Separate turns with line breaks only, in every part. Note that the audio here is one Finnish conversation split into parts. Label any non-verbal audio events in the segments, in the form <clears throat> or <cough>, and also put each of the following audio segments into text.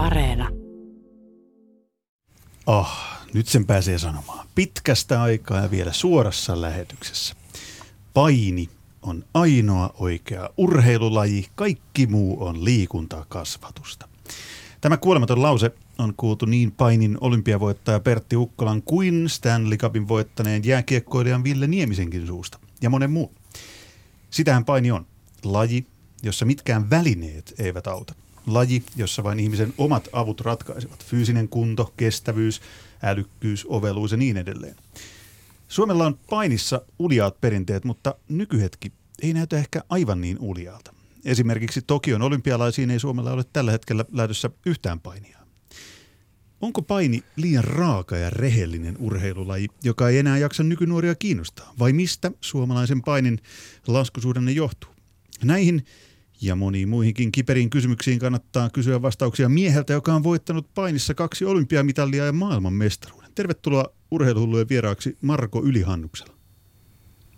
Areena.
Oh, nyt sen pääsee sanomaan. Pitkästä aikaa ja vielä suorassa lähetyksessä. Paini on ainoa oikea urheilulaji, kaikki muu on liikuntakasvatusta. Tämä kuolematon lause on kuultu niin painin olympiavoittaja Pertti Ukkolan kuin Stanley Cupin voittaneen jääkiekkoilijan Ville Niemisenkin suusta ja monen muun. Sitähän paini on. Laji, jossa mitkään välineet eivät auta. Laji, jossa vain ihmisen omat avut ratkaisevat. Fyysinen kunto, kestävyys, älykkyys, oveluus ja niin edelleen. Suomella on painissa uliaat perinteet, mutta nykyhetki ei näytä ehkä aivan niin uliaalta. Esimerkiksi Tokion olympialaisiin ei Suomella ole tällä hetkellä lähdössä yhtään painia. Onko paini liian raaka ja rehellinen urheilulaji, joka ei enää jaksa nykynuoria kiinnostaa? Vai mistä suomalaisen painin laskusuhdanne johtuu? Näihin ja moniin muihinkin kiperiin kysymyksiin kannattaa kysyä vastauksia mieheltä, joka on voittanut painissa kaksi olympiamitalia ja maailmanmestaruuden. Tervetuloa urheiluhullujen vieraaksi Marko Ylihannuksella.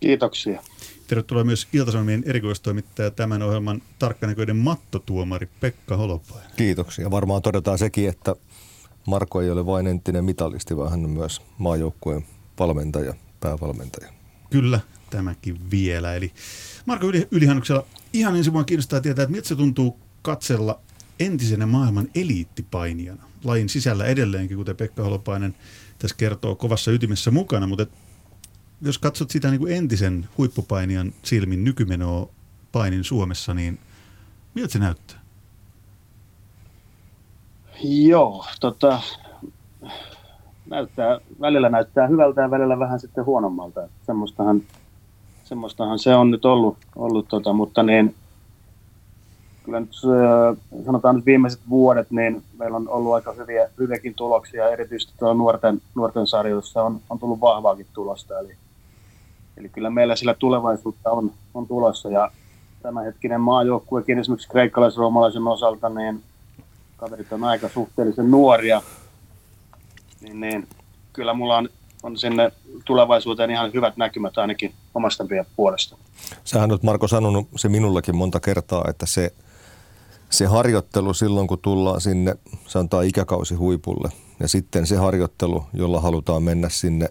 Kiitoksia.
Tervetuloa myös Iltasanomien erikoistoimittaja tämän ohjelman tarkkanäköinen mattotuomari Pekka Holopainen.
Kiitoksia. Varmaan todetaan sekin, että Marko ei ole vain entinen mitalisti, vaan hän on myös maajoukkueen valmentaja, päävalmentaja.
Kyllä, tämäkin vielä. Eli Marko Ylihannuksella ihan ensin mua kiinnostaa tietää, että miltä se tuntuu katsella entisenä maailman eliittipainijana. Lajin sisällä edelleenkin, kuten Pekka Holopainen tässä kertoo kovassa ytimessä mukana, mutta jos katsot sitä niin kuin entisen huippupainijan silmin nykymenoa painin Suomessa, niin miltä se näyttää?
Joo, tota, näyttää, välillä näyttää hyvältä ja välillä vähän sitten huonommalta. Semmoistahan, semmoistahan se on nyt ollut, ollut tota, mutta niin, kyllä nyt sanotaan nyt viimeiset vuodet, niin meillä on ollut aika hyviä, hyviäkin tuloksia, erityisesti tuolla nuorten, nuorten sarjoissa on, on tullut vahvaakin tulosta, eli, eli kyllä meillä sillä tulevaisuutta on, on tulossa, ja tämänhetkinen maajoukkuekin esimerkiksi kreikkalais-roomalaisen osalta, niin kaverit on aika suhteellisen nuoria, niin, niin kyllä mulla on, on sinne tulevaisuuteen ihan hyvät näkymät ainakin omasta puolesta.
Sähän olet Marko sanonut se minullekin monta kertaa, että se, se harjoittelu silloin kun tullaan sinne, sanotaan ikäkausi huipulle ja sitten se harjoittelu, jolla halutaan mennä sinne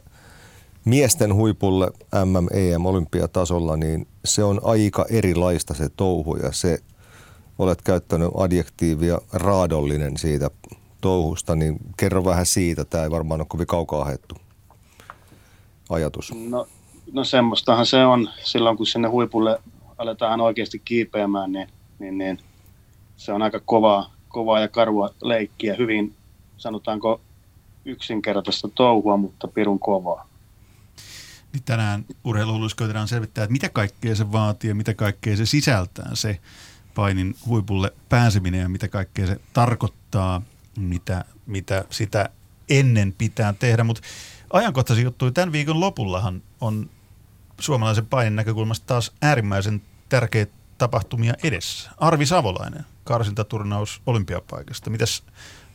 miesten huipulle MM, EM, olympiatasolla, niin se on aika erilaista se touhu ja se olet käyttänyt adjektiivia raadollinen siitä touhusta, niin kerro vähän siitä. Tämä ei varmaan ole kovin kaukaa haettu ajatus.
No, no semmoistahan se on silloin, kun sinne huipulle aletaan oikeasti kiipeämään, niin, niin, niin se on aika kovaa, kovaa ja karua leikkiä. Hyvin, sanotaanko, yksinkertaista touhua, mutta pirun kovaa.
Niin tänään urheiluhulluissa koitetaan selvittää, että mitä kaikkea se vaatii ja mitä kaikkea se sisältää se painin huipulle pääseminen ja mitä kaikkea se tarkoittaa, mitä, mitä sitä ennen pitää tehdä. Mutta ajankohtaisia juttuja tämän viikon lopullahan on suomalaisen painin näkökulmasta taas äärimmäisen tärkeitä tapahtumia edessä. Arvi Savolainen, karsintaturnaus olympiapaikasta. Mitäs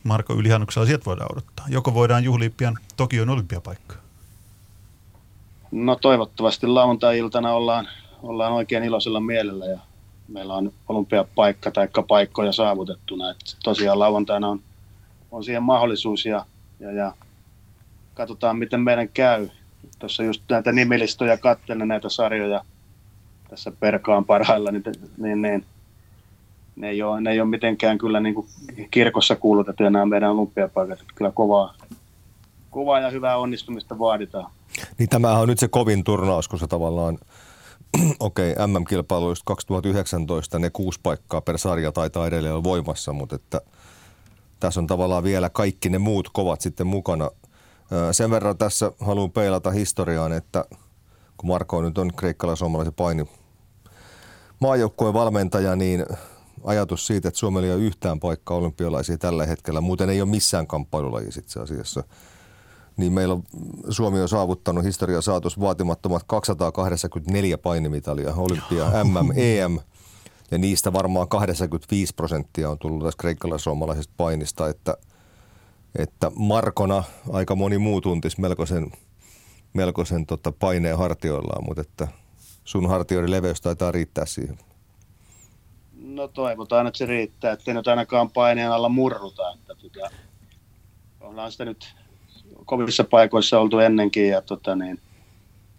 Marko Ylihannuksella sieltä voidaan odottaa? Joko voidaan juhlia pian Tokion olympiapaikkaa?
No toivottavasti lauantai-iltana ollaan, ollaan oikein iloisella mielellä ja meillä on olympiapaikka tai paikkoja saavutettuna. Et tosiaan lauantaina on, on siihen mahdollisuus ja, ja, ja katsotaan miten meidän käy. Tuossa just näitä nimilistoja katselen näitä sarjoja tässä perkaan parhailla, niin, niin, niin ne, ei ole, ne ei ole mitenkään kyllä niin kuin kirkossa kuulutettu nämä meidän olympiapaikat. Kyllä kovaa, kovaa ja hyvää onnistumista vaaditaan.
Niin tämähän on nyt se kovin turnaus, kun se tavallaan <clears throat> okei, okay, MM-kilpailuista 2019 ne kuusi paikkaa per sarja taitaa edelleen olla voimassa, mutta että tässä on tavallaan vielä kaikki ne muut kovat sitten mukana. Sen verran tässä haluan peilata historiaan, että kun Marko nyt on kreikkalais-suomalaisen paini maajoukkueen valmentaja, niin ajatus siitä, että Suomella ei ole yhtään paikkaa olympialaisia tällä hetkellä, muuten ei ole missään kamppailulajissa itse asiassa – niin meillä on, Suomi on saavuttanut historia saatus vaatimattomat 284 painimitalia, olympia, MM, EM, ja niistä varmaan 85 prosenttia on tullut tässä kreikkalais-suomalaisesta painista, että, että Markona aika moni muu tuntisi melkoisen, melkoisen tota paineen hartioillaan, mutta että sun hartioiden leveys taitaa riittää siihen.
No toivotaan, että se riittää, ettei nyt ainakaan paineen alla murruta. Että tota, ollaan sitä nyt kovissa paikoissa oltu ennenkin ja tota, niin,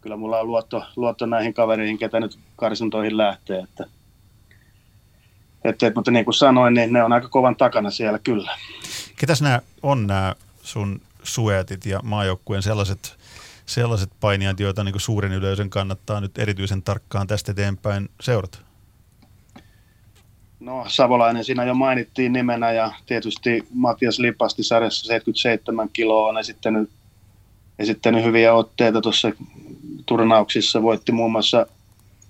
kyllä mulla on luotto, luotto näihin kavereihin, ketä nyt karsintoihin lähtee. Että, että, mutta niin kuin sanoin, niin ne on aika kovan takana siellä kyllä.
Ketäs nämä on nämä sun suetit ja maajoukkueen sellaiset, sellaiset painijat, joita niin suurin yleisön kannattaa nyt erityisen tarkkaan tästä eteenpäin seurata?
No Savolainen siinä jo mainittiin nimenä ja tietysti Matias Lipasti sarjassa 77 kiloa on esittänyt, esittänyt hyviä otteita tuossa turnauksissa. Voitti muun muassa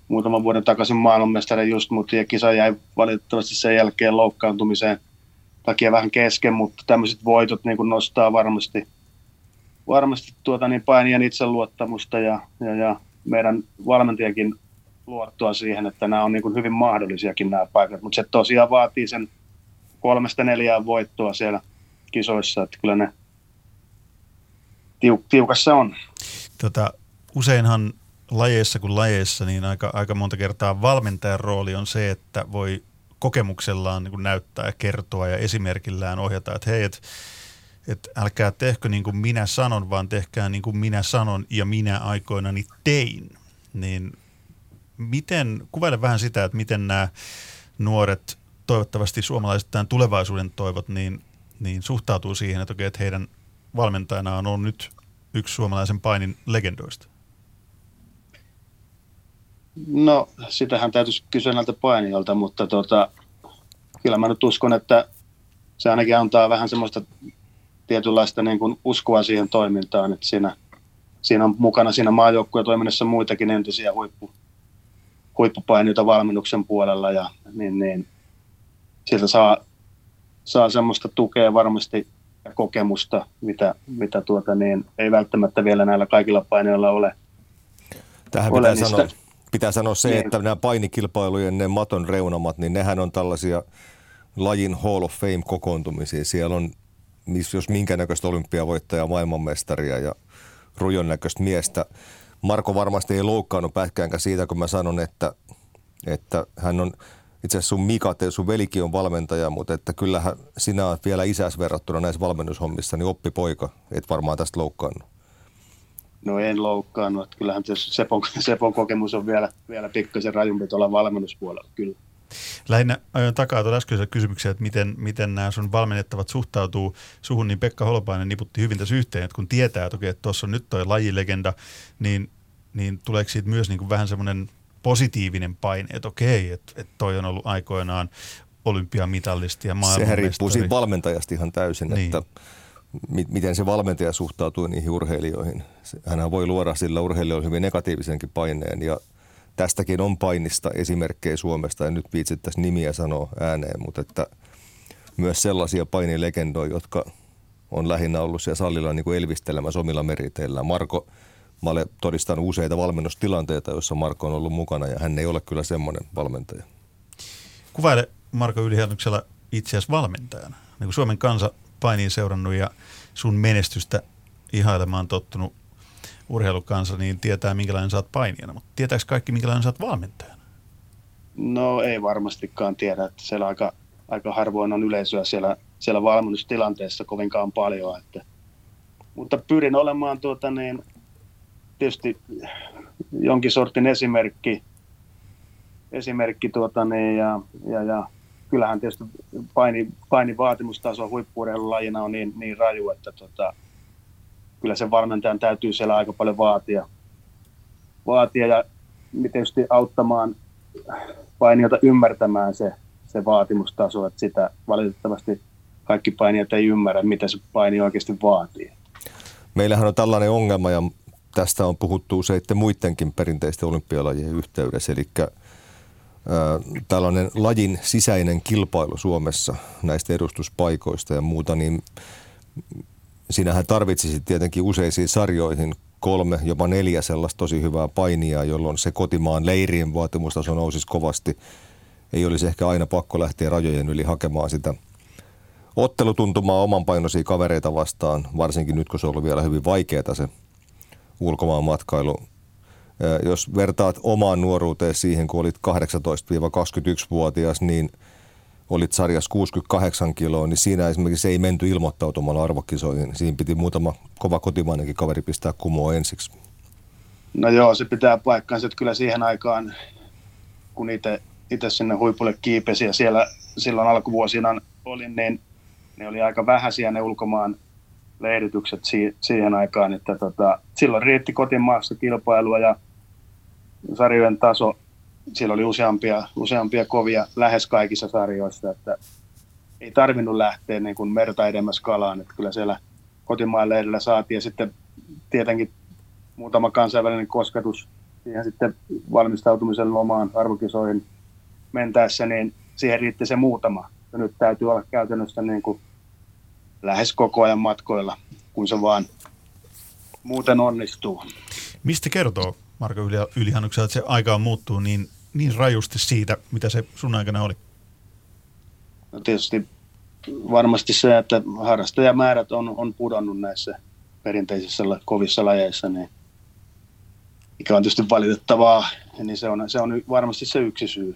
muutaman vuoden takaisin maailmanmestari just, mutta kisa jäi valitettavasti sen jälkeen loukkaantumiseen takia vähän kesken, mutta tämmöiset voitot niin nostaa varmasti, varmasti tuota niin painijan itseluottamusta ja, ja, ja meidän valmentajakin luottoa siihen, että nämä on niin kuin hyvin mahdollisiakin nämä paikat, mutta se tosiaan vaatii sen kolmesta neljään voittoa siellä kisoissa, että kyllä ne tiuk- tiukassa on.
Tota, useinhan lajeissa kuin lajeissa, niin aika, aika monta kertaa valmentajan rooli on se, että voi kokemuksellaan niin näyttää ja kertoa ja esimerkillään ohjata, että hei, että et älkää tehkö niin kuin minä sanon, vaan tehkää niin kuin minä sanon ja minä aikoinani tein. Niin miten, kuvaile vähän sitä, että miten nämä nuoret, toivottavasti suomalaiset tämän tulevaisuuden toivot, niin, niin suhtautuu siihen, että, okei, että heidän valmentajana on nyt yksi suomalaisen painin legendoista?
No, sitähän täytyisi kysyä näiltä painijoilta, mutta tota, kyllä mä nyt uskon, että se ainakin antaa vähän semmoista tietynlaista niin kuin uskoa siihen toimintaan, että siinä, siinä on mukana siinä maajoukkueen toiminnassa muitakin entisiä huippu, huippupainioita valmennuksen puolella ja niin, niin sieltä saa, saa semmoista tukea varmasti ja kokemusta, mitä, mitä tuota, niin, ei välttämättä vielä näillä kaikilla painoilla ole.
Tähän pitää, ole, sanoa, pitää sanoa se, niin. että nämä painikilpailujen ne maton reunamat, niin nehän on tällaisia lajin Hall of Fame-kokoontumisia. Siellä on, jos minkä näköistä olympiavoittajaa, maailmanmestaria ja rujon näköistä miestä. Marko varmasti ei loukkaannut pätkäänkään siitä, kun mä sanon, että, että hän on itse asiassa sun Mika, sun velikin on valmentaja, mutta että kyllähän sinä olet vielä isäs verrattuna näissä valmennushommissa, niin oppipoika, et varmaan tästä loukkaannut.
No en loukkaannut, että kyllähän Sepon, <laughs> Sepon kokemus on vielä, vielä pikkasen rajumpi tuolla valmennuspuolella, kyllä.
Lähinnä ajoin takaa tuolla äskeisellä kysymyksellä, että miten, miten nämä sun valmennettavat suhtautuu suhun, niin Pekka Holopainen niputti hyvin tässä yhteen, että kun tietää, että, okei, että tuossa on nyt toi lajilegenda, niin, niin tuleeko siitä myös niin kuin vähän semmoinen positiivinen paine, että okei, että, että toi on ollut aikoinaan olympiamitalisti ja maailmanmestari.
Sehän riippuu siitä valmentajasta ihan täysin, niin. että miten se valmentaja suhtautuu niihin urheilijoihin. Hänhän voi luoda sillä urheilijoilla hyvin negatiivisenkin paineen ja tästäkin on painista esimerkkejä Suomesta, ja nyt viitsittäisiin nimiä sanoa ääneen, mutta että myös sellaisia painilegendoja, jotka on lähinnä ollut siellä sallilla niin kuin elvistelemässä omilla meriteillä. Marko, mä olen todistanut useita valmennustilanteita, joissa Marko on ollut mukana, ja hän ei ole kyllä semmoinen valmentaja.
Kuvaile Marko Ylihennyksellä itse asiassa valmentajana. Niin kuin Suomen kansa painiin seurannut ja sun menestystä ihailemaan tottunut urheilukansa, niin tietää minkälainen saat painijana, mutta tietääkö kaikki minkälainen saat valmentajana?
No ei varmastikaan tiedä, että siellä aika, aika harvoin on yleisöä siellä, siellä valmennustilanteessa kovinkaan paljon, että, mutta pyrin olemaan tuota niin, tietysti jonkin sortin esimerkki, esimerkki tuota niin, ja, ja, ja kyllähän tietysti paini, paini vaatimustaso huippuurheilulajina on niin, niin raju, että tota, kyllä sen valmentajan täytyy siellä aika paljon vaatia, vaatia ja tietysti auttamaan painijoita ymmärtämään se, se vaatimustaso, että sitä valitettavasti kaikki painijat ei ymmärrä, mitä se paini oikeasti vaatii.
Meillähän on tällainen ongelma ja tästä on puhuttu useiden muidenkin perinteisten olympialajien yhteydessä, eli tällainen lajin sisäinen kilpailu Suomessa näistä edustuspaikoista ja muuta, niin sinähän tarvitsisi tietenkin useisiin sarjoihin kolme, jopa neljä sellaista tosi hyvää painia, jolloin se kotimaan leirien vaatimustaso nousisi kovasti. Ei olisi ehkä aina pakko lähteä rajojen yli hakemaan sitä ottelutuntumaa oman painoisia kavereita vastaan, varsinkin nyt kun se on ollut vielä hyvin vaikeaa se ulkomaan matkailu Jos vertaat omaan nuoruuteen siihen, kun olit 18-21-vuotias, niin olit sarjassa 68 kiloa, niin siinä esimerkiksi ei menty ilmoittautumalla arvokisoihin. Siinä piti muutama kova kotimainenkin kaveri pistää kumoa ensiksi.
No joo, se pitää paikkaansa, että kyllä siihen aikaan, kun itse sinne huipulle kiipesi ja siellä silloin alkuvuosina olin, niin ne oli aika vähäisiä ne ulkomaan leiritykset si- siihen aikaan, että tota, silloin riitti kotimaassa kilpailua ja sarjojen taso, siellä oli useampia, useampia kovia lähes kaikissa sarjoissa, että ei tarvinnut lähteä niin kuin merta edemmäs kalaan, että kyllä siellä kotimaan leirillä saatiin ja sitten tietenkin muutama kansainvälinen kosketus siihen sitten valmistautumisen lomaan arvokisoihin mentäessä, niin siihen riitti se muutama. Ja nyt täytyy olla käytännössä niin kuin lähes koko ajan matkoilla, kun se vaan muuten onnistuu.
Mistä kertoo Marko Ylihannuksella, että se aika muuttuu niin, niin rajusti siitä, mitä se sun aikana oli?
No tietysti varmasti se, että harrastajamäärät on, on pudonnut näissä perinteisissä kovissa lajeissa, niin mikä on tietysti valitettavaa, niin se on, se on varmasti se yksi syy.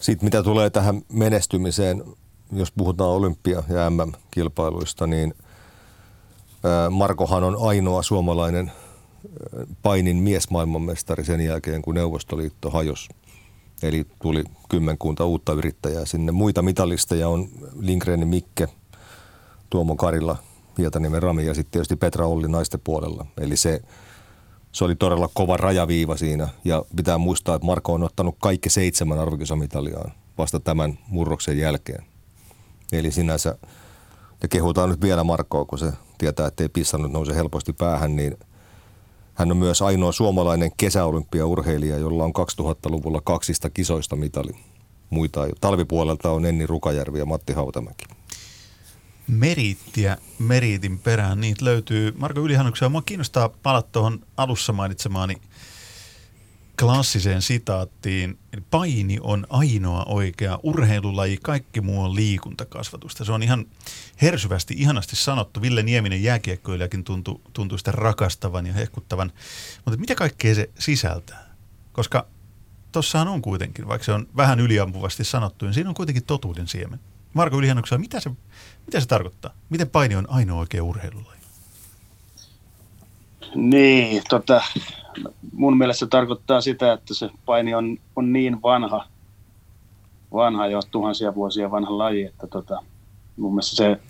Sitten mitä tulee tähän menestymiseen, jos puhutaan olympia- ja MM-kilpailuista, niin Markohan on ainoa suomalainen painin miesmaailmanmestari sen jälkeen, kun Neuvostoliitto hajosi. Eli tuli kymmenkunta uutta yrittäjää sinne. Muita mitalisteja on Lindgrenin Mikke, Tuomo Karilla, Hietaniemen Rami ja sitten tietysti Petra Olli naisten puolella. Eli se, se oli todella kova rajaviiva siinä. Ja pitää muistaa, että Marko on ottanut kaikki seitsemän arvokisamitaliaan vasta tämän murroksen jälkeen. Eli sinänsä, ja kehutaan nyt vielä Markkoa, kun se tietää, että ei pissannut nouse helposti päähän, niin hän on myös ainoa suomalainen kesäolympiaurheilija, jolla on 2000-luvulla kaksista kisoista mitali. Muita. Talvipuolelta on Enni Rukajärvi ja Matti Hautamäki.
Merittiä meritin perään, niitä löytyy. Marko Ylihannuksen, mua kiinnostaa palata tuohon alussa mainitsemaani klassiseen sitaattiin. Paini on ainoa oikea urheilulaji, kaikki muu on liikuntakasvatusta. Se on ihan hersyvästi, ihanasti sanottu. Ville Nieminen jääkiekkoilijakin tuntui, tuntui sitä rakastavan ja hehkuttavan. Mutta mitä kaikkea se sisältää? Koska tossahan on kuitenkin, vaikka se on vähän yliampuvasti sanottu, niin siinä on kuitenkin totuuden siemen. Marko Ylihannuksella, mitä se, mitä se tarkoittaa? Miten paini on ainoa oikea urheilulaji?
Niin, tota, mun mielestä se tarkoittaa sitä, että se paini on, on niin vanha, vanha jo tuhansia vuosia vanha laji, että tota, mun mielestä se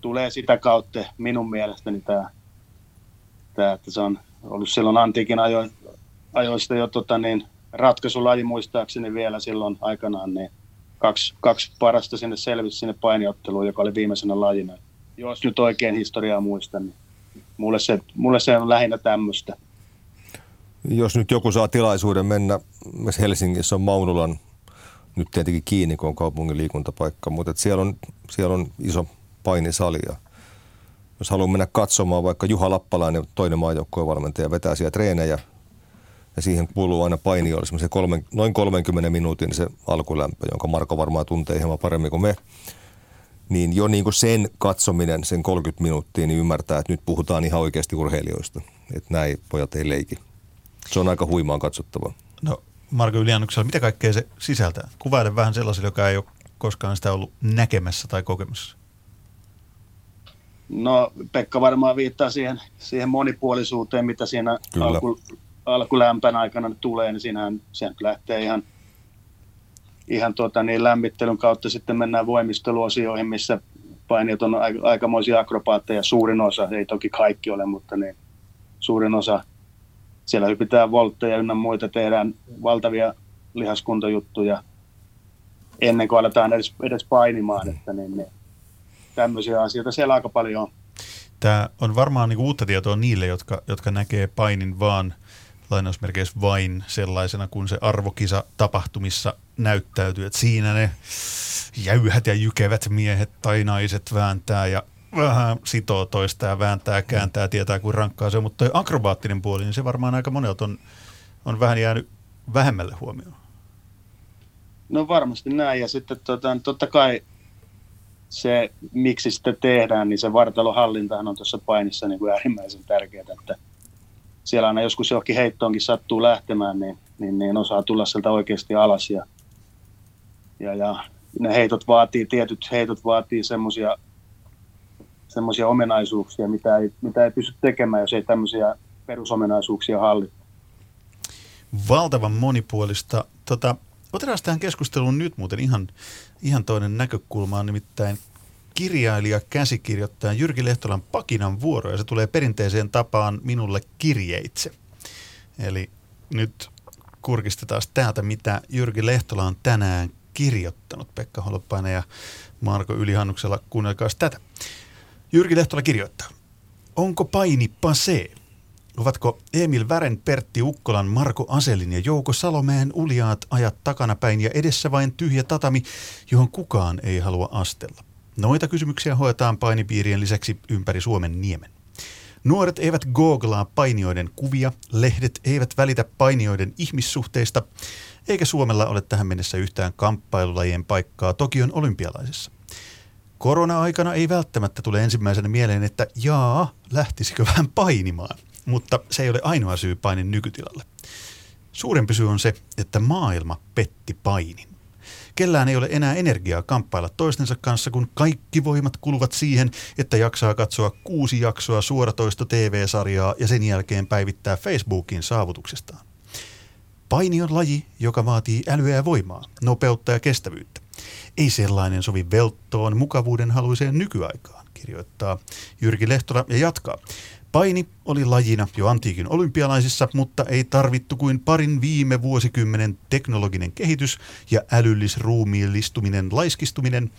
tulee sitä kautta minun mielestäni tämä, tämä että se on ollut silloin antiikin ajo, ajoista jo tota, niin, ratkaisulaji muistaakseni vielä silloin aikanaan, niin kaksi, kaksi parasta sinne selvisi sinne painiotteluun, joka oli viimeisenä lajina. Jos nyt oikein historiaa muistan, niin mulle se, mulle se on lähinnä tämmöistä.
Jos nyt joku saa tilaisuuden mennä, Helsingissä on Maunulan nyt tietenkin kiinni, kun on kaupungin liikuntapaikka, mutta siellä on, siellä on iso painisali ja jos haluaa mennä katsomaan, vaikka Juha Lappalainen, toinen maajoukkojen valmentaja, vetää siellä treenejä ja siihen kuuluu aina painijoille semmoisen kolmen, noin 30 minuutin se alkulämpö, jonka Marko varmaan tuntee hieman paremmin kuin me. Niin jo niin kuin sen katsominen, sen 30 minuuttia, niin ymmärtää, että nyt puhutaan ihan oikeasti urheilijoista. Että näin pojat ei leiki. Se on aika huimaan katsottava.
No Marko Yliannuksella, mitä kaikkea se sisältää? Kuvaile vähän sellaiselle, joka ei ole koskaan sitä ollut näkemässä tai kokemassa.
No Pekka varmaan viittaa siihen, siihen monipuolisuuteen, mitä siinä alku, alkulämpän aikana tulee, niin siinähän se lähtee ihan, ihan tuota, niin lämmittelyn kautta sitten mennään voimisteluosioihin, missä painijat on aikamoisia akrobaatteja, suurin osa, ei toki kaikki ole, mutta niin, suurin osa siellä hypitään voltteja ynnä muita, tehdään valtavia lihaskuntojuttuja ennen kuin aletaan edes, edes painimaan, että niin, niin, tämmöisiä asioita siellä aika paljon on.
Tämä on varmaan niin uutta tietoa niille, jotka, jotka näkee painin vaan lainausmerkeissä vain sellaisena, kun se arvokisa tapahtumissa näyttäytyy. Että siinä ne jäyhät ja jykevät miehet tai naiset vääntää ja vähän sitoo toista ja vääntää, kääntää, tietää kuin rankkaa se mutta akrobaattinen puoli, niin se varmaan aika monelta on, on vähän jäänyt vähemmälle huomioon.
No varmasti näin ja sitten tota, totta kai se, miksi sitä tehdään, niin se vartalohallintahan on tuossa painissa niin kuin äärimmäisen tärkeää, että siellä aina joskus johonkin heittoonkin sattuu lähtemään, niin, niin, niin osaa tulla sieltä oikeasti alas. Ja, ja, ja ne heitot vaatii, tietyt heitot vaatii semmoisia semmoisia omenaisuuksia, mitä ei, mitä ei pysty tekemään, jos ei tämmöisiä perusomenaisuuksia hallita.
Valtavan monipuolista. Tota, otetaan tähän keskusteluun nyt muuten ihan, ihan toinen näkökulma, on nimittäin kirjailija, käsikirjoittaja Jyrki Lehtolan pakinan vuoro, ja se tulee perinteiseen tapaan minulle kirjeitse. Eli nyt kurkistetaan täältä, mitä Jyrki Lehtola on tänään kirjoittanut. Pekka Holopainen ja Marko Ylihannuksella, kuunnelkaa tätä. Jyrki Lehtola kirjoittaa. Onko paini pase? Ovatko Emil Vären, Pertti Ukkolan, Marko Aselin ja Jouko Salomäen uliaat ajat takanapäin ja edessä vain tyhjä tatami, johon kukaan ei halua astella? Noita kysymyksiä hoetaan painipiirien lisäksi ympäri Suomen niemen. Nuoret eivät googlaa painioiden kuvia, lehdet eivät välitä painioiden ihmissuhteista, eikä Suomella ole tähän mennessä yhtään kamppailulajien paikkaa Tokion olympialaisissa. Korona-aikana ei välttämättä tule ensimmäisenä mieleen, että jaa, lähtisikö vähän painimaan, mutta se ei ole ainoa syy painin nykytilalle. Suurempi syy on se, että maailma petti painin. Kellään ei ole enää energiaa kamppailla toistensa kanssa, kun kaikki voimat kuluvat siihen, että jaksaa katsoa kuusi jaksoa suoratoista TV-sarjaa ja sen jälkeen päivittää Facebookin saavutuksestaan. Paini on laji, joka vaatii älyä ja voimaa, nopeutta ja kestävyyttä. Ei sellainen sovi velttoon mukavuuden haluiseen nykyaikaan, kirjoittaa Jyrki Lehtola ja jatkaa. Paini oli lajina jo antiikin olympialaisissa, mutta ei tarvittu kuin parin viime vuosikymmenen teknologinen kehitys ja älyllisruumiillistuminen laiskistuminen,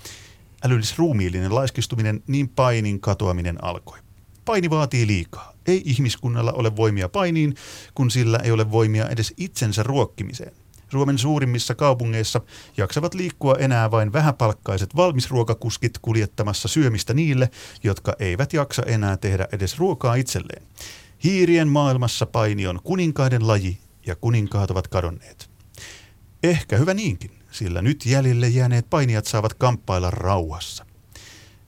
älyllisruumiillinen laiskistuminen, niin painin katoaminen alkoi. Paini vaatii liikaa. Ei ihmiskunnalla ole voimia painiin, kun sillä ei ole voimia edes itsensä ruokkimiseen. Suomen suurimmissa kaupungeissa jaksavat liikkua enää vain vähäpalkkaiset valmisruokakuskit kuljettamassa syömistä niille, jotka eivät jaksa enää tehdä edes ruokaa itselleen. Hiirien maailmassa paini on kuninkaiden laji ja kuninkaat ovat kadonneet. Ehkä hyvä niinkin, sillä nyt jäljelle jääneet painijat saavat kamppailla rauhassa.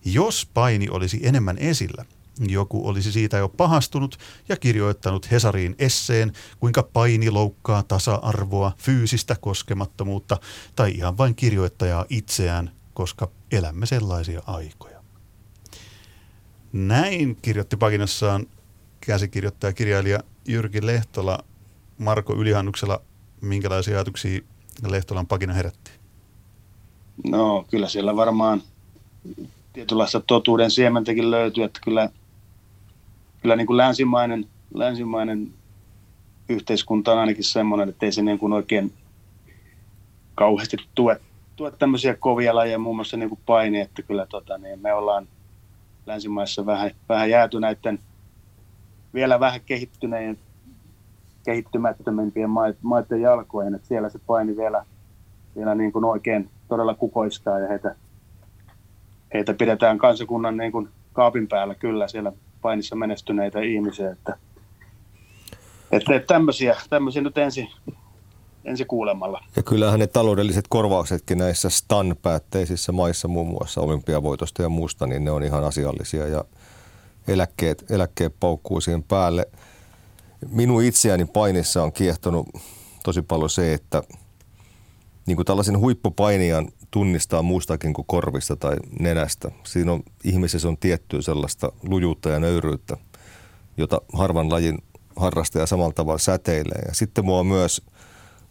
Jos paini olisi enemmän esillä – joku olisi siitä jo pahastunut ja kirjoittanut Hesariin esseen, kuinka paini loukkaa tasa-arvoa, fyysistä koskemattomuutta tai ihan vain kirjoittajaa itseään, koska elämme sellaisia aikoja. Näin kirjoitti pakinassaan käsikirjoittaja kirjailija Jyrki Lehtola Marko Ylihannuksella. Minkälaisia ajatuksia Lehtolan pakina herätti?
No kyllä siellä varmaan tietynlaista totuuden siementäkin löytyy, että kyllä kyllä niin kuin länsimainen, länsimainen yhteiskunta on ainakin semmoinen, että ei se niin kuin oikein kauheasti tue, tue tämmöisiä kovia lajeja, muun muassa niin kuin paini, että kyllä tota, niin me ollaan länsimaissa vähän, vähän jääty näiden vielä vähän kehittyneiden, kehittymättömämpien maiden jalkoihin, että siellä se paini vielä, vielä niin kuin oikein todella kukoistaa ja heitä, heitä pidetään kansakunnan niin kuin kaapin päällä kyllä siellä painissa menestyneitä ihmisiä, että, että, tämmöisiä, tämmöisiä nyt ensi, ensi kuulemalla.
Ja kyllähän ne taloudelliset korvauksetkin näissä STAN-päätteisissä maissa, muun muassa olympiavoitosta ja muusta, niin ne on ihan asiallisia ja eläkkeet, eläkkeet paukkuu siihen päälle. Minun itseäni painissa on kiehtonut tosi paljon se, että niin kuin tällaisen huippupainijan tunnistaa muustakin kuin korvista tai nenästä. Siinä on, ihmisessä on tiettyä sellaista lujuutta ja nöyryyttä, jota harvan lajin harrastaja samalla tavalla säteilee. Ja sitten mua myös,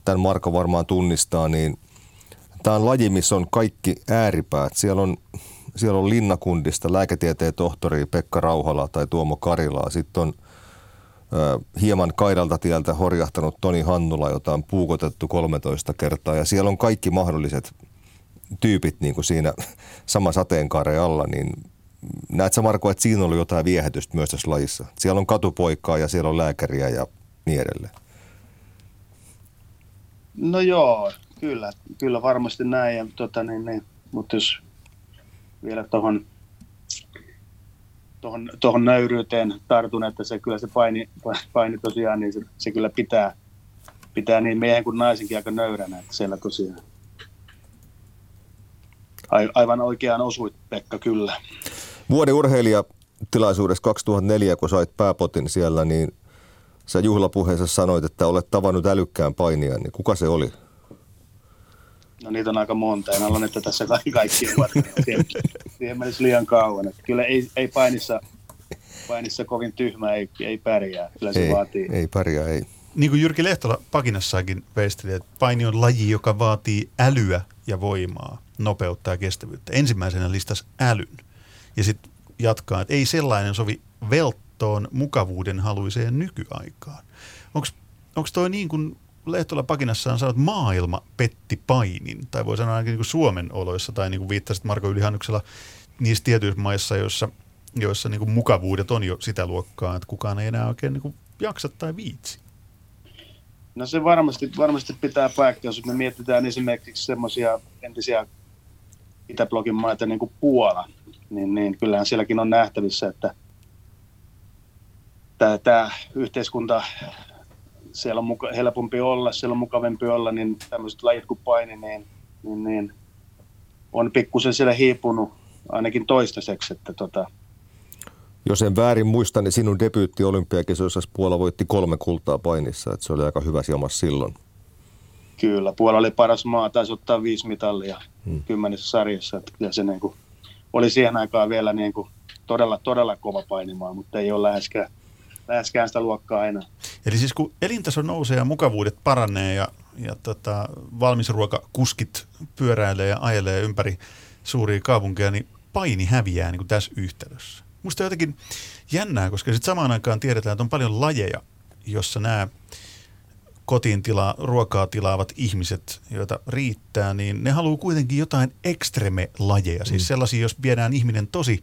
tämän Marko varmaan tunnistaa, niin tämä on laji, missä on kaikki ääripäät. Siellä on, siellä on linnakundista lääketieteen tohtori Pekka Rauhala tai Tuomo Karilaa. Sitten on ö, hieman kaidalta tieltä horjahtanut Toni Hannula, jota on puukotettu 13 kertaa. Ja siellä on kaikki mahdolliset tyypit niin kuin siinä sama sateenkaaren alla, niin näet sä Marko, että siinä oli jotain viehätystä myös tässä lajissa? Siellä on katupoikaa ja siellä on lääkäriä ja niin edelleen.
No joo, kyllä, kyllä varmasti näin, ja, tota, niin, niin, mutta jos vielä tuohon tohon, tohon nöyryyteen tartun, että se kyllä se paini, paini tosiaan, niin se, se kyllä pitää, pitää niin miehen kuin naisenkin aika nöyränä, että siellä tosiaan aivan oikeaan osuit, Pekka, kyllä.
Vuoden urheilijatilaisuudessa 2004, kun sait pääpotin siellä, niin Sä juhlapuheessa sanoit, että olet tavannut älykkään painijan, niin kuka se oli?
No niitä on aika monta, en ala että tässä kaikki, kaikki siihen, siihen menisi liian kauan. Että kyllä ei, ei painissa, painissa kovin tyhmä, ei, ei pärjää. Kyllä se
ei,
vaatii.
Ei pärjää, ei.
Niin kuin Jyrki Lehtola Pakinassakin veisteli, että paini on laji, joka vaatii älyä ja voimaa, nopeutta ja kestävyyttä. Ensimmäisenä listas älyn. Ja sitten jatkaa, että ei sellainen sovi velttoon mukavuuden haluiseen nykyaikaan. Onko toi niin kuin Lehtola Pakinassaan sanoi, että maailma petti painin, tai voi sanoa ainakin niin Suomen oloissa, tai niin kuin viittasit Marko Ylihannuksella niissä tietyissä maissa, joissa, joissa niin kuin mukavuudet on jo sitä luokkaa, että kukaan ei enää oikein niin kuin jaksa tai viitsi.
No se varmasti, varmasti pitää paikkaa, jos me mietitään esimerkiksi semmoisia entisiä Itäblogin maita niin kuin Puola, niin, niin kyllähän sielläkin on nähtävissä, että tämä, tämä yhteiskunta, siellä on muka, helpompi olla, siellä on mukavampi olla, niin tämmöiset lajit kuin paini, niin, niin, niin on pikkusen siellä hiipunut ainakin toistaiseksi, että tota,
jos en väärin muista, niin sinun debyytti olympiakisoissa Puola voitti kolme kultaa painissa, että se oli aika hyvä sijomas silloin.
Kyllä, Puola oli paras maa, taisi ottaa viisi mitallia hmm. kymmenessä sarjassa. Että kyllä se niin kuin, oli siihen aikaan vielä niin kuin, todella, todella kova painimaa, mutta ei ole läheskään, läheskään sitä luokkaa enää.
Eli siis kun elintaso nousee ja mukavuudet paranee ja, ja tota, valmisruokakuskit pyöräilee ja ajelee ympäri suuria kaupunkeja, niin paini häviää niin kuin tässä yhtälössä. Musta jotenkin jännää, koska sitten samaan aikaan tiedetään, että on paljon lajeja, jossa nämä kotiin tila, ruokaa tilaavat ihmiset, joita riittää, niin ne haluaa kuitenkin jotain ekstreme-lajeja. Siis mm. sellaisia, jos viedään ihminen tosi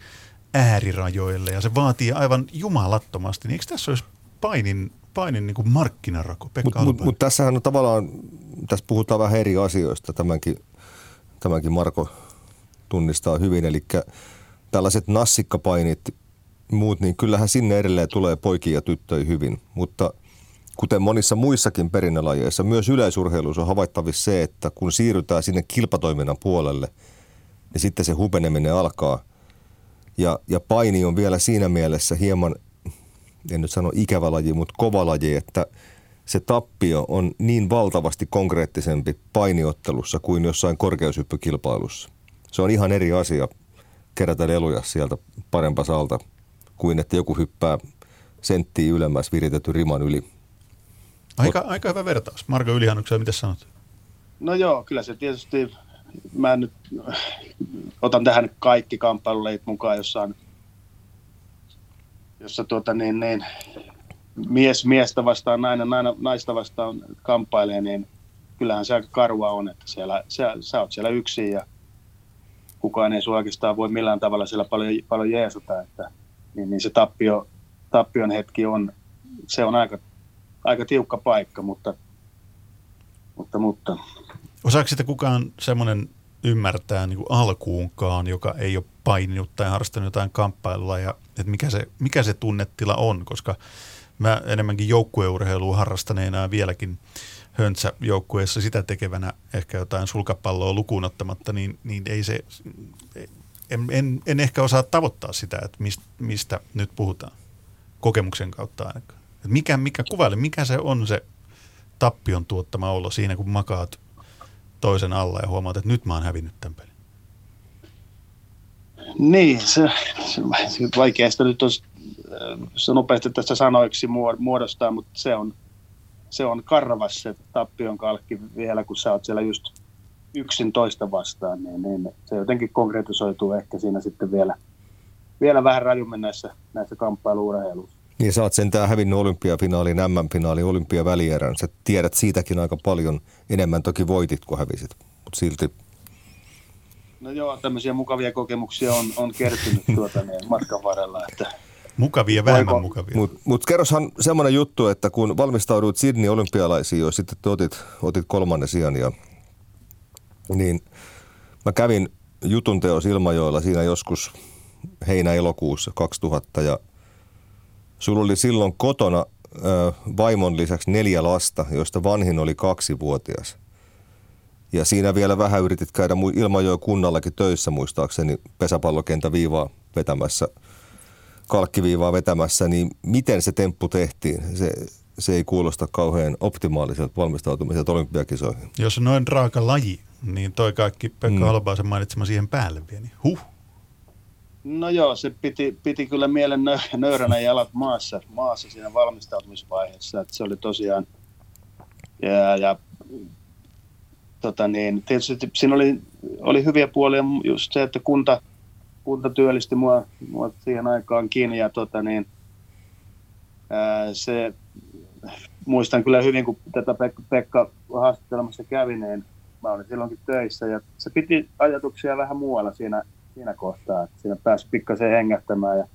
äärirajoille ja se vaatii aivan jumalattomasti. Niin eikö tässä olisi painin, painin niin kuin markkinarako,
Mutta mut, mut tässähän on tavallaan, tässä puhutaan vähän eri asioista, tämänkin, tämänkin Marko tunnistaa hyvin. Eli tällaiset nassikkapainit, muut, niin kyllähän sinne edelleen tulee poikia ja tyttöjä hyvin. Mutta kuten monissa muissakin perinnölajeissa, myös yleisurheilussa on havaittavissa se, että kun siirrytään sinne kilpatoiminnan puolelle, niin sitten se hupeneminen alkaa. Ja, ja paini on vielä siinä mielessä hieman, en nyt sano ikävä laji, mutta kova laji, että se tappio on niin valtavasti konkreettisempi painiottelussa kuin jossain korkeushyppykilpailussa. Se on ihan eri asia kerätä leluja sieltä parempasalta kuin että joku hyppää senttiä ylemmäs viritetty riman yli.
Aika, Ot... aika hyvä vertaus. Marko Ylihannuksella, mitä sanot?
No joo, kyllä se tietysti, mä nyt otan tähän kaikki kamppailuleit mukaan, jossa on jossa tuota niin, niin, mies miestä vastaan, nainen, nainen naista vastaan kamppailee, niin kyllähän se aika karua on, että siellä, sä, sä oot siellä yksin ja kukaan ei sinua oikeastaan voi millään tavalla siellä paljon, paljon jeesata, että niin, niin se tappio, tappion hetki on, se on aika, aika tiukka paikka, mutta, mutta, mutta.
Osaako sitä kukaan semmoinen ymmärtää niin kuin alkuunkaan, joka ei ole paininut tai harrastanut jotain kamppailua ja että mikä se, mikä se tunnetila on, koska mä enemmänkin joukkueurheilua harrastaneena vieläkin joukkueessa sitä tekevänä ehkä jotain sulkapalloa lukuun ottamatta, niin, niin ei se, en, en, en ehkä osaa tavoittaa sitä, että mistä, nyt puhutaan kokemuksen kautta ainakaan. Et mikä, mikä kuvaile, mikä se on se tappion tuottama olo siinä, kun makaat toisen alla ja huomaat, että nyt mä oon hävinnyt tämän pelin?
Niin, se, se, se vaikea sitä nyt olisi se nopeasti tästä sanoiksi muodostaa, mutta se on, se on karvas se tappion kalkki vielä, kun sä oot siellä just yksin toista vastaan, niin, niin se jotenkin konkretisoituu ehkä siinä sitten vielä, vielä vähän rajummin näissä, näissä kamppailuurheiluissa.
Niin sä oot sentään hävinnyt olympiafinaalin, MM-finaalin, olympiavälierän. Sä tiedät siitäkin aika paljon enemmän. Toki voitit, kun hävisit, mutta silti.
No joo, tämmöisiä mukavia kokemuksia on, on kertynyt tuota, niin matkan varrella, että
Mukavia, vähemmän Voiko? mukavia.
Mutta mut kerroshan semmoinen juttu, että kun valmistauduit Sydney olympialaisiin jo, sitten te otit, otit kolmannen sijan ja niin mä kävin jutun teos Ilmajoilla siinä joskus heinä-elokuussa 2000 ja sulla oli silloin kotona ö, vaimon lisäksi neljä lasta, joista vanhin oli kaksivuotias. Ja siinä vielä vähän yritit käydä Ilmajoen kunnallakin töissä muistaakseni pesäpallokentä viivaa vetämässä – kalkkiviivaa vetämässä, niin miten se temppu tehtiin? Se, se ei kuulosta kauhean optimaaliselta valmistautumiselta olympiakisoihin.
Jos on noin raaka laji, niin toi kaikki Pekka mm. Holopaisen mainitsema siihen päälle vielä. Niin huh.
No joo, se piti, piti kyllä mielen nö- nöyränä jalat maassa, maassa siinä valmistautumisvaiheessa. Että se oli tosiaan, ja, ja tota niin, tietysti siinä oli, oli hyviä puolia just se, että kunta, kunta työllisti mua, mua siihen aikaan kiinni ja tota niin, ää, se, muistan kyllä hyvin, kun tätä Pekka, Pekka haastattelemassa kävi, niin mä olin silloinkin töissä ja se piti ajatuksia vähän muualla siinä, siinä kohtaa, että siinä pääsi pikkasen hengähtämään ja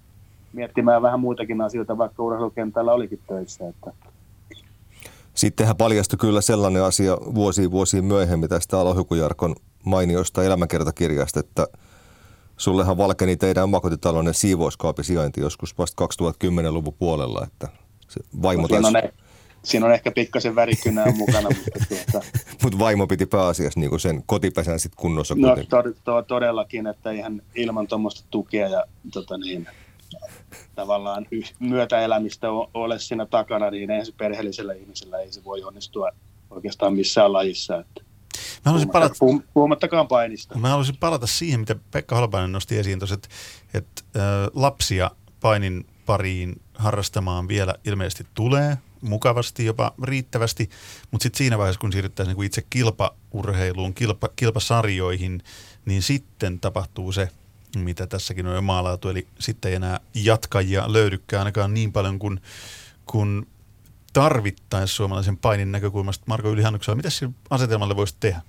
miettimään vähän muitakin asioita, vaikka urheilukentällä olikin töissä. Että.
Sittenhän paljastui kyllä sellainen asia vuosi vuosi myöhemmin tästä Alohykujarkon mainiosta elämäkertakirjasta, että sullehan valkeni teidän siivouskaapin sijainti joskus vasta 2010-luvun puolella, että se vaimo
no, siinä, on, e- siinä on ehkä pikkasen värikynää <laughs> mukana, mutta tuota,
Mutta vaimo piti pääasiassa niin sen kotipesän sit kunnossa.
No to, to, todellakin, että ihan ilman tuommoista tukea ja tota niin, tavallaan myötäelämistä ole siinä takana, niin ei se perheellisellä ihmisellä ei se voi onnistua oikeastaan missään lajissa. Että
Mä haluaisin palata,
puhumattakaan painista.
Mä haluaisin palata siihen, mitä Pekka Holopainen nosti esiin tuossa, että, että äh, lapsia painin pariin harrastamaan vielä ilmeisesti tulee mukavasti, jopa riittävästi, mutta sitten siinä vaiheessa, kun siirryttäisiin niin itse kilpaurheiluun, kilpa, kilpasarjoihin, niin sitten tapahtuu se, mitä tässäkin on jo maalautu, eli sitten ei enää jatkajia löydykään ainakaan niin paljon kuin, kuin tarvittaisiin suomalaisen painin näkökulmasta. Marko Ylihannuksella, mitä sillä asetelmalle voisi tehdä?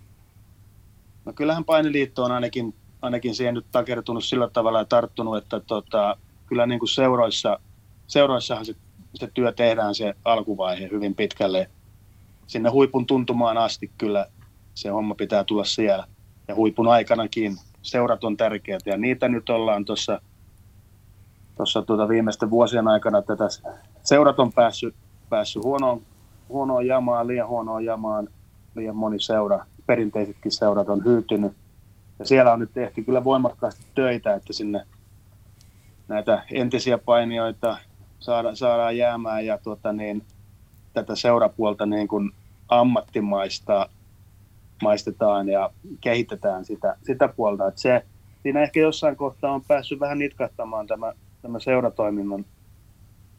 No kyllähän painiliitto on ainakin, ainakin siihen nyt takertunut sillä tavalla ja tarttunut, että tota, kyllä niin kuin seuroissa, seuroissahan se, se työ tehdään se alkuvaihe hyvin pitkälle sinne huipun tuntumaan asti kyllä se homma pitää tulla siellä. Ja huipun aikanakin seurat on tärkeät ja niitä nyt ollaan tuossa tuossa tuota viimeisten vuosien aikana tätä seurat on päässyt, päässyt huonoon, huonoon jamaan, liian huonoon jamaan, liian moni seura, perinteisetkin seurat on hyytynyt. Ja siellä on nyt tehty kyllä voimakkaasti töitä, että sinne näitä entisiä painijoita saada, saadaan jäämään ja tuota niin, tätä seurapuolta niin kuin ammattimaista maistetaan ja kehitetään sitä, sitä puolta. Että se, siinä ehkä jossain kohtaa on päässyt vähän nitkahtamaan tämä, tämä seuratoiminnan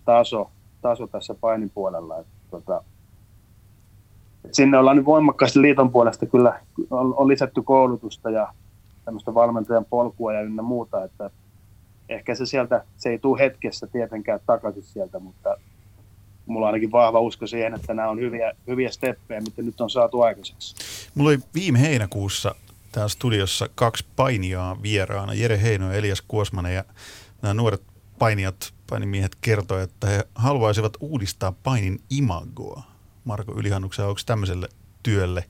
taso, taso tässä painin puolella. Että, tota, että sinne ollaan nyt voimakkaasti liiton puolesta kyllä on, on lisätty koulutusta ja tämmöistä valmentajan polkua ja ynnä muuta, että ehkä se sieltä, se ei tule hetkessä tietenkään takaisin sieltä, mutta mulla on ainakin vahva usko siihen, että nämä on hyviä, hyviä steppejä, mitä nyt on saatu aikaiseksi.
Mulla oli viime heinäkuussa täällä studiossa kaksi painijaa vieraana, Jere Heino ja Elias Kuosmanen, ja nämä nuoret painijat, painimiehet kertoivat, että he haluaisivat uudistaa painin imagoa. Marko Ylihannuksen, onko tämmöiselle työlle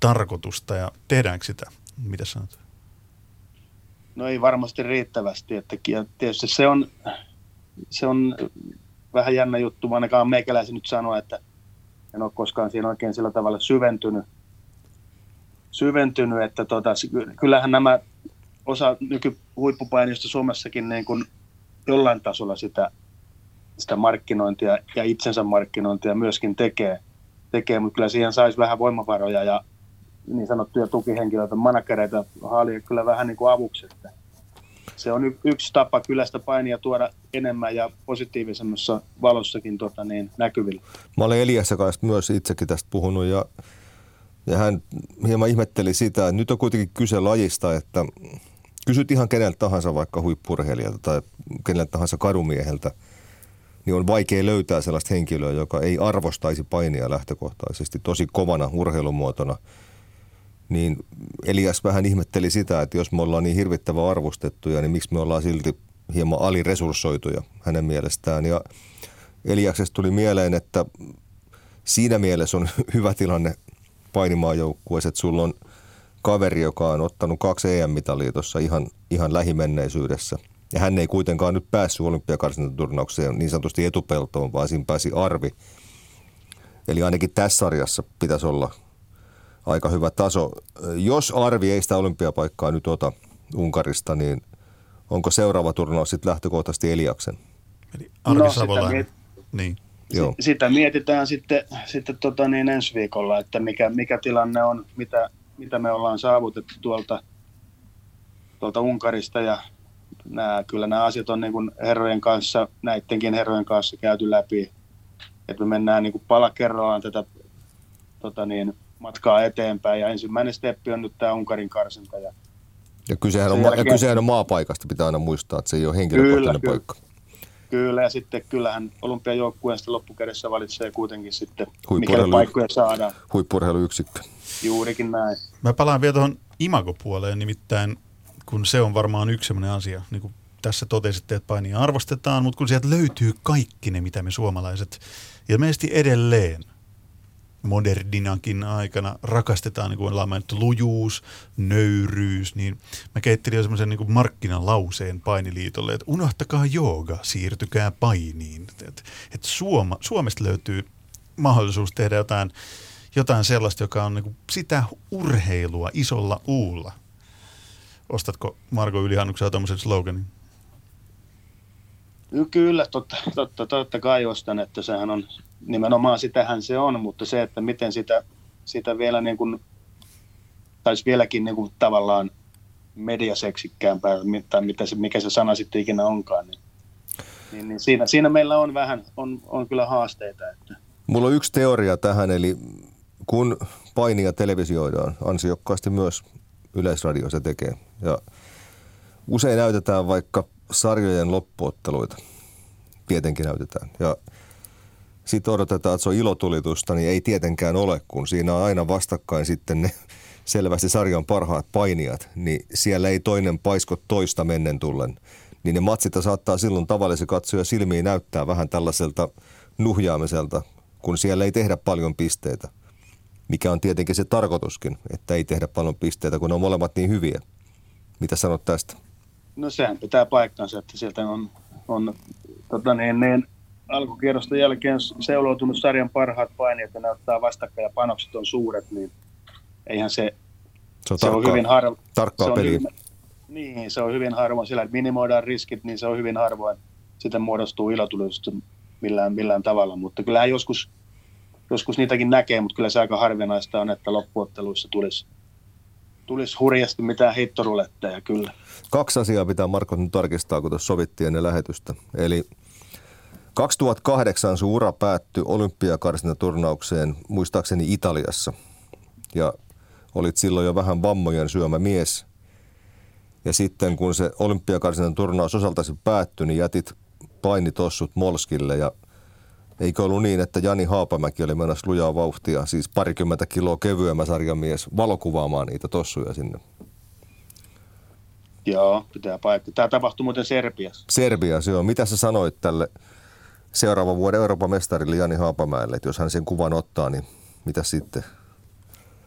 tarkoitusta ja tehdäänkö sitä? Mitä sanot?
No ei varmasti riittävästi. Että tietysti se on, se on vähän jännä juttu, ainakaan meikäläisen nyt sanoa, että en ole koskaan siinä oikein sillä tavalla syventynyt, syventynyt että tota, kyllähän nämä osa nykyhuippupainista Suomessakin niin kuin jollain tasolla sitä, sitä markkinointia ja itsensä markkinointia myöskin tekee, tekee mutta kyllä siihen saisi vähän voimavaroja ja niin sanottuja tukihenkilöitä, managereita haalia kyllä vähän niin kuin avuksi. Että se on y- yksi tapa kyllä sitä painia tuoda enemmän ja positiivisemmassa valossakin tota, niin, näkyville.
Mä olen Eliassa kanssa myös itsekin tästä puhunut ja, ja hän hieman ihmetteli sitä, että nyt on kuitenkin kyse lajista, että kysyt ihan keneltä tahansa vaikka huippurheilijalta tai keneltä tahansa kadumieheltä, niin on vaikea löytää sellaista henkilöä, joka ei arvostaisi painia lähtökohtaisesti tosi kovana urheilumuotona – niin Elias vähän ihmetteli sitä, että jos me ollaan niin hirvittävän arvostettuja, niin miksi me ollaan silti hieman aliresurssoituja hänen mielestään. Ja Eliaksesta tuli mieleen, että siinä mielessä on <laughs> hyvä tilanne painimaajoukkueessa, että sulla on kaveri, joka on ottanut kaksi EM-mitalia tuossa ihan, ihan lähimenneisyydessä. Ja hän ei kuitenkaan nyt päässyt olympiakarsintaturnaukseen niin sanotusti etupeltoon, vaan siinä pääsi arvi. Eli ainakin tässä sarjassa pitäisi olla aika hyvä taso. Jos Arvi ei sitä olympiapaikkaa nyt ota Unkarista, niin onko seuraava turnaus sitten lähtökohtaisesti Eliaksen?
Eli Arvi no, Savolainen. Miet...
Niin.
Joo.
Sitä mietitään sitten, sitten tota niin ensi viikolla, että mikä, mikä tilanne on, mitä, mitä me ollaan saavutettu tuolta, tuolta Unkarista. Ja nämä, kyllä nämä asiat on niin kuin herrojen kanssa, näidenkin herrojen kanssa käyty läpi, että me mennään niin kuin pala kerrallaan tätä tota niin, matkaa eteenpäin. Ja ensimmäinen steppi on nyt tämä Unkarin karsinta. Ja
Ja kysehän, on, ma- ja
jälkeen-
kysehän on maapaikasta, pitää aina muistaa, että se ei ole henkilökohtainen
Kyllä,
paikka.
Kyllä, ja sitten kyllähän olympiajoukkueen sitten loppukädessä valitsee kuitenkin sitten, mikä paikkoja saadaan.
Huippurheiluyksikkö.
Juurikin näin.
Mä palaan vielä tuohon imagopuoleen, nimittäin kun se on varmaan yksi sellainen asia, niin kuin tässä totesitte, että painia arvostetaan, mutta kun sieltä löytyy kaikki ne, mitä me suomalaiset ilmeisesti edelleen moderninakin aikana rakastetaan, niin kuin ollaan mainittu lujuus, nöyryys, niin mä keittelin jo semmoisen niin markkinalauseen painiliitolle, että unohtakaa jooga, siirtykää painiin. Että et Suoma, Suomesta löytyy mahdollisuus tehdä jotain, jotain sellaista, joka on niin kuin sitä urheilua isolla uulla. Ostatko Marko Ylihannuksen tämmöisen sloganin?
Ky- Kyllä, totta, totta, totta kai ostan, että sehän on, nimenomaan sitähän se on, mutta se, että miten sitä, sitä vielä niin kuin, taisi vieläkin niin kuin tavallaan mediaseksikkäämpää, tai mitä se, mikä se sana sitten ikinä onkaan, niin, niin, niin siinä, siinä, meillä on vähän, on, on kyllä haasteita, että
Mulla on yksi teoria tähän, eli kun painia televisioidaan, ansiokkaasti myös Yleisradio se tekee. Ja usein näytetään vaikka sarjojen loppuotteluita. Tietenkin näytetään. Ja sitten odotetaan, että se on ilotulitusta, niin ei tietenkään ole, kun siinä on aina vastakkain sitten ne <laughs> selvästi sarjan parhaat painijat, niin siellä ei toinen paisko toista mennen tullen. Niin ne matsit saattaa silloin tavallisen katsoja silmiin näyttää vähän tällaiselta nuhjaamiselta, kun siellä ei tehdä paljon pisteitä. Mikä on tietenkin se tarkoituskin, että ei tehdä paljon pisteitä, kun ne on molemmat niin hyviä. Mitä sanot tästä?
No sehän pitää paikkansa, että sieltä on, on tota niin, niin, alkukierrosten jälkeen seuloutunut sarjan parhaat painijat ja näyttää vastakkain ja panokset on suuret, niin eihän se,
Se on,
se on
tarkkaa,
hyvin harva.
tarkkaa
se on
peliä.
hyvin- Niin, se on hyvin harvoin sillä, että minimoidaan riskit, niin se on hyvin harvoin. Sitten muodostuu ilotulitusta millään, millään tavalla, mutta kyllähän joskus, joskus niitäkin näkee, mutta kyllä se aika harvinaista on, että loppuotteluissa tulisi, tulisi hurjasti mitään heittoruletteja kyllä.
Kaksi asiaa pitää Marko nyt tarkistaa, kun tuossa sovittiin ennen lähetystä. Eli 2008 sun ura päättyi olympiakarsintaturnaukseen, muistaakseni Italiassa. Ja olit silloin jo vähän vammojen syömä mies. Ja sitten kun se olympiakarsinnan turnaus osaltasi päättyi, niin jätit painitossut Molskille ja Eikö ollut niin, että Jani Haapamäki oli menossa lujaa vauhtia, siis parikymmentä kiloa kevyemmä sarjamies, valokuvaamaan niitä tossuja sinne?
Joo, pitää paikka. Tämä tapahtui muuten Serbiassa.
Serbia, se on. Mitä sä sanoit tälle seuraavan vuoden Euroopan mestarille Jani Haapamäelle, että jos hän sen kuvan ottaa, niin mitä sitten?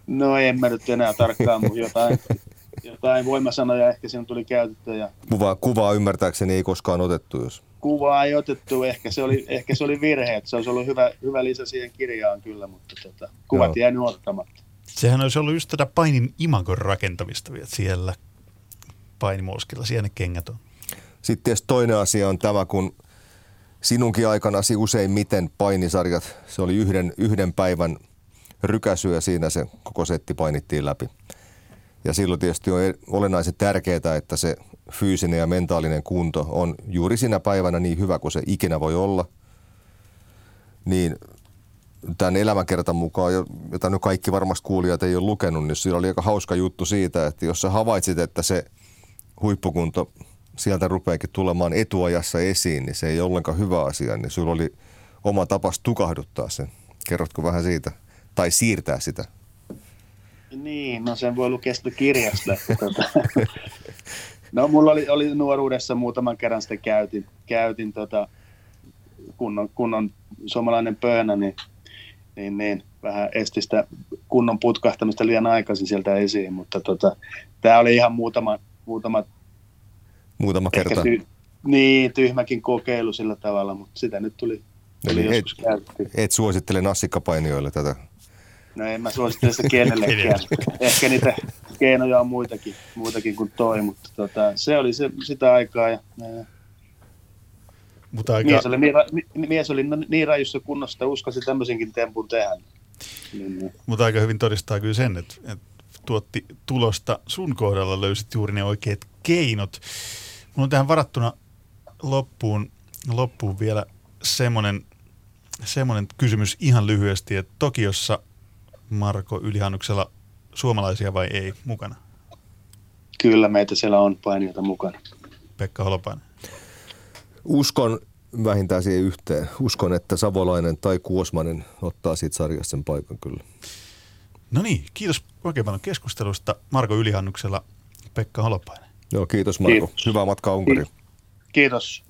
No en mä nyt enää tarkkaan, mutta jotain, <laughs> jotain voimasanoja ehkä siinä tuli käytetty ja
Kuva, kuvaa ymmärtääkseni ei koskaan otettu, jos
kuvaa ei otettu. Ehkä se oli, ehkä se oli virhe, että se olisi ollut hyvä, hyvä lisä siihen kirjaan kyllä, mutta tota, kuvat
Joo.
jäänyt ottamatta.
Sehän olisi ollut just tätä painin imagon rakentamista vielä siellä painimoskilla, siellä ne kengät on.
Sitten tietysti toinen asia on tämä, kun sinunkin aikanasi useimmiten painisarjat, se oli yhden, yhden päivän rykäsy ja siinä se koko setti painittiin läpi. Ja silloin tietysti on e- olennaisen tärkeää, että se fyysinen ja mentaalinen kunto on juuri siinä päivänä niin hyvä kuin se ikinä voi olla. Niin tämän elämänkertan mukaan, jo- jota nyt kaikki varmasti kuulijat ei ole lukenut, niin siinä oli aika hauska juttu siitä, että jos sä havaitsit, että se huippukunto sieltä rupeakin tulemaan etuajassa esiin, niin se ei ollenkaan hyvä asia, niin sulla oli oma tapas tukahduttaa sen. Kerrotko vähän siitä? Tai siirtää sitä?
Niin, no sen voi lukea sitä kirjasta. että tota. No mulla oli, oli nuoruudessa muutaman kerran sitä käytin, käytin tota, kunnon, kunnon suomalainen pöönä, niin, niin, niin vähän esti sitä kunnon putkahtamista liian aikaisin sieltä esiin, mutta tota, tämä oli ihan muutama, muutama
Muutama
ehkä
kerta.
ty, niin, tyhmäkin kokeilu sillä tavalla, mutta sitä nyt tuli, tuli
Eli
käytetty.
Et suosittele nassikkapainijoille tätä.
No en mä suosittele sitä kenellekään. <laughs> Ehkä niitä keinoja on muitakin, muitakin kuin toi, mutta tota, se oli se, sitä aikaa. Ja, ja,
Mutta aika,
mies, oli niin, ra- mi- mies oli niin rajussa kunnossa, että uskasi tämmöisenkin tempun tehdä. Niin, niin.
mutta aika hyvin todistaa kyllä sen, että, että tuotti tulosta sun kohdalla löysit juuri ne oikeat keinot. Mulla on tähän varattuna loppuun, loppuun vielä semmoinen, semmoinen kysymys ihan lyhyesti, että Tokiossa Marko Ylihannuksella suomalaisia vai ei mukana?
Kyllä meitä siellä on painijoita mukana.
Pekka Holopainen.
Uskon vähintään siihen yhteen. Uskon, että Savolainen tai Kuosmanen ottaa siitä sarjassa sen paikan kyllä.
No niin, kiitos oikein paljon keskustelusta Marko Ylihannuksella, Pekka Holopainen.
Joo, kiitos Marko.
Kiitos.
Hyvää matkaa Unkariin.
Kiitos.